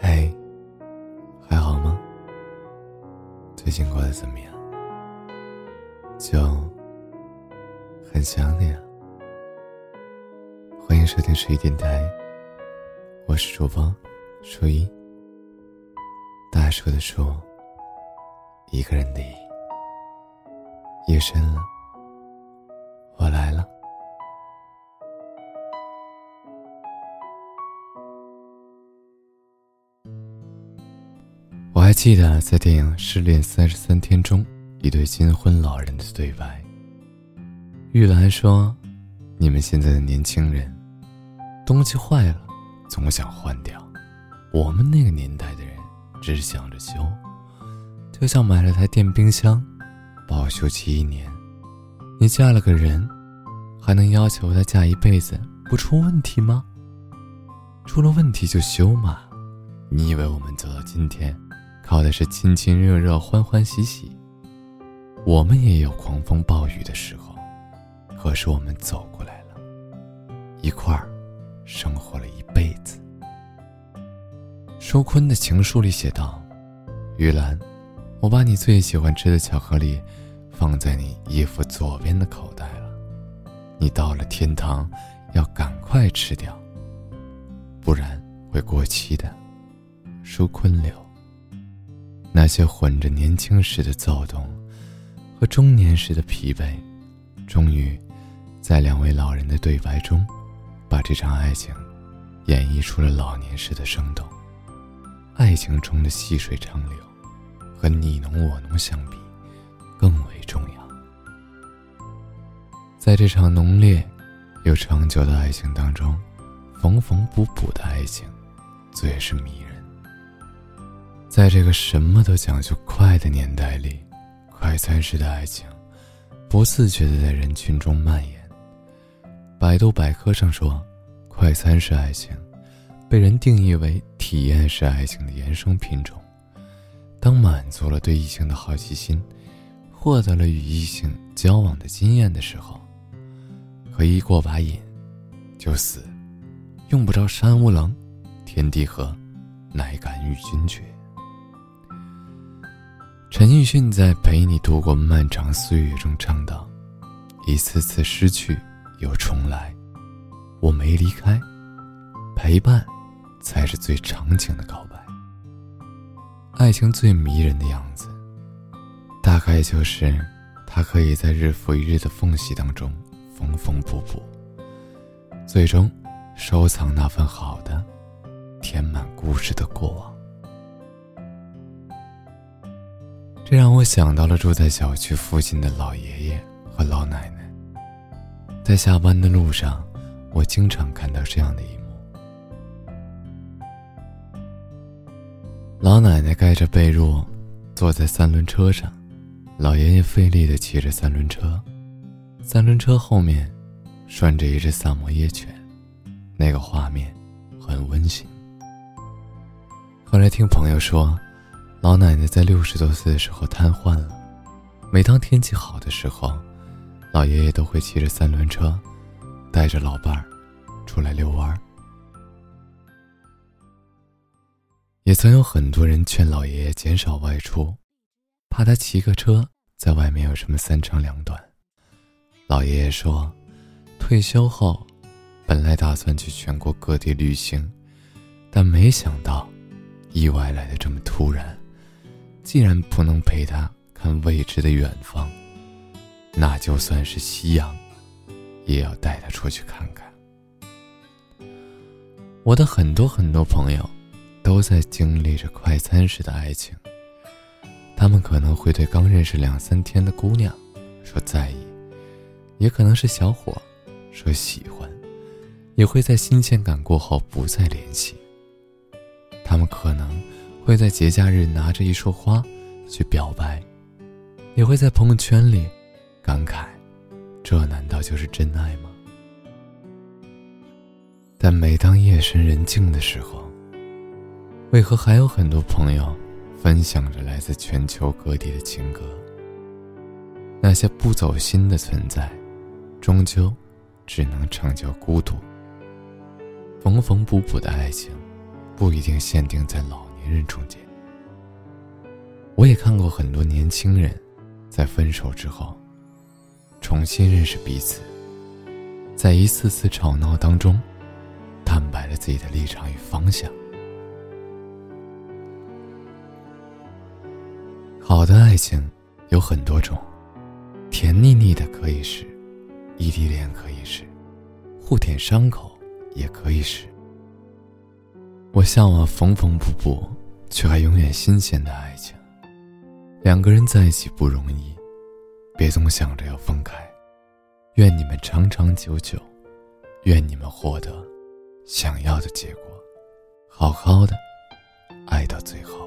嘿，还好吗？最近过得怎么样？就很想你啊！欢迎收听十一电台，我是主播初一，大树的树，一个人的。夜深了，记得在电影《失恋三十三天》中，一对新婚老人的对白。玉兰说：“你们现在的年轻人，东西坏了总想换掉，我们那个年代的人只想着修，就像买了台电冰箱。”保修期一年，你嫁了个人，还能要求他嫁一辈子不出问题吗？出了问题就修嘛。你以为我们走到今天，靠的是亲亲热热、欢欢喜喜？我们也有狂风暴雨的时候，可是我们走过来了，一块儿生活了一辈子。舒坤的情书里写道：“玉兰。”我把你最喜欢吃的巧克力放在你衣服左边的口袋了，你到了天堂要赶快吃掉，不然会过期的。舒坤流。那些混着年轻时的躁动和中年时的疲惫，终于在两位老人的对白中，把这场爱情演绎出了老年时的生动。爱情中的细水长流。和你侬我侬相比，更为重要。在这场浓烈又长久的爱情当中，缝缝补补的爱情最是迷人。在这个什么都讲究快的年代里，快餐式的爱情不自觉的在人群中蔓延。百度百科上说，快餐式爱情被人定义为体验式爱情的衍生品种。当满足了对异性的好奇心，获得了与异性交往的经验的时候，可一过把瘾，就死，用不着山无棱，天地合，乃敢与君绝。陈奕迅在《陪你度过漫长岁月》中唱道：“一次次失去又重来，我没离开，陪伴，才是最长情的告白。”爱情最迷人的样子，大概就是它可以在日复一日的缝隙当中缝缝补补，最终收藏那份好的，填满故事的过往。这让我想到了住在小区附近的老爷爷和老奶奶，在下班的路上，我经常看到这样的一幕。老奶奶盖着被褥，坐在三轮车上，老爷爷费力地骑着三轮车，三轮车后面拴着一只萨摩耶犬，那个画面很温馨。后来听朋友说，老奶奶在六十多岁的时候瘫痪了，每当天气好的时候，老爷爷都会骑着三轮车，带着老伴儿出来遛弯儿。也曾有很多人劝老爷爷减少外出，怕他骑个车在外面有什么三长两短。老爷爷说，退休后本来打算去全国各地旅行，但没想到意外来的这么突然。既然不能陪他看未知的远方，那就算是夕阳，也要带他出去看看。我的很多很多朋友。都在经历着快餐式的爱情。他们可能会对刚认识两三天的姑娘说在意，也可能是小伙说喜欢，也会在新鲜感过后不再联系。他们可能会在节假日拿着一束花去表白，也会在朋友圈里感慨：这难道就是真爱吗？但每当夜深人静的时候，为何还有很多朋友分享着来自全球各地的情歌？那些不走心的存在，终究只能成就孤独。缝缝补补的爱情，不一定限定在老人中间。我也看过很多年轻人，在分手之后，重新认识彼此，在一次次吵闹当中，坦白了自己的立场与方向。好的爱情有很多种，甜腻腻的可以是，异地恋可以是，互舔伤口也可以是。我向往缝缝补补，却还永远新鲜的爱情。两个人在一起不容易，别总想着要分开。愿你们长长久久，愿你们获得想要的结果，好好的爱到最后。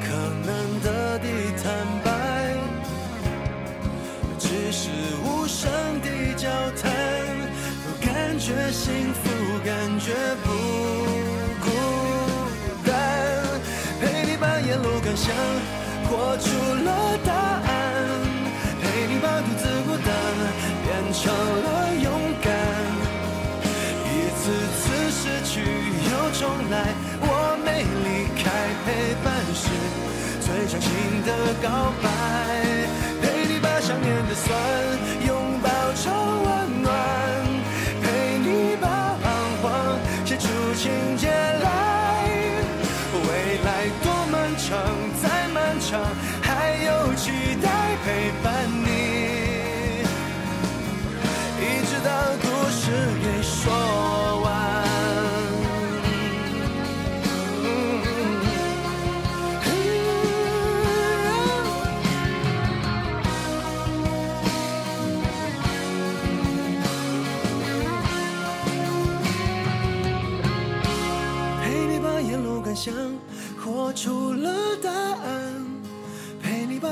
可能的地坦白，只是无声的交谈，感觉幸福，感觉不孤单，陪你把沿路感想活出了答案，陪你把独自孤单变成了勇敢，一次次失去又重来，情的告白，陪你把想念的酸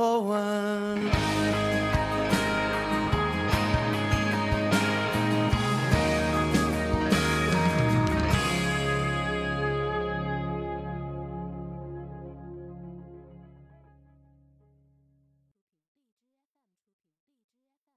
昨晚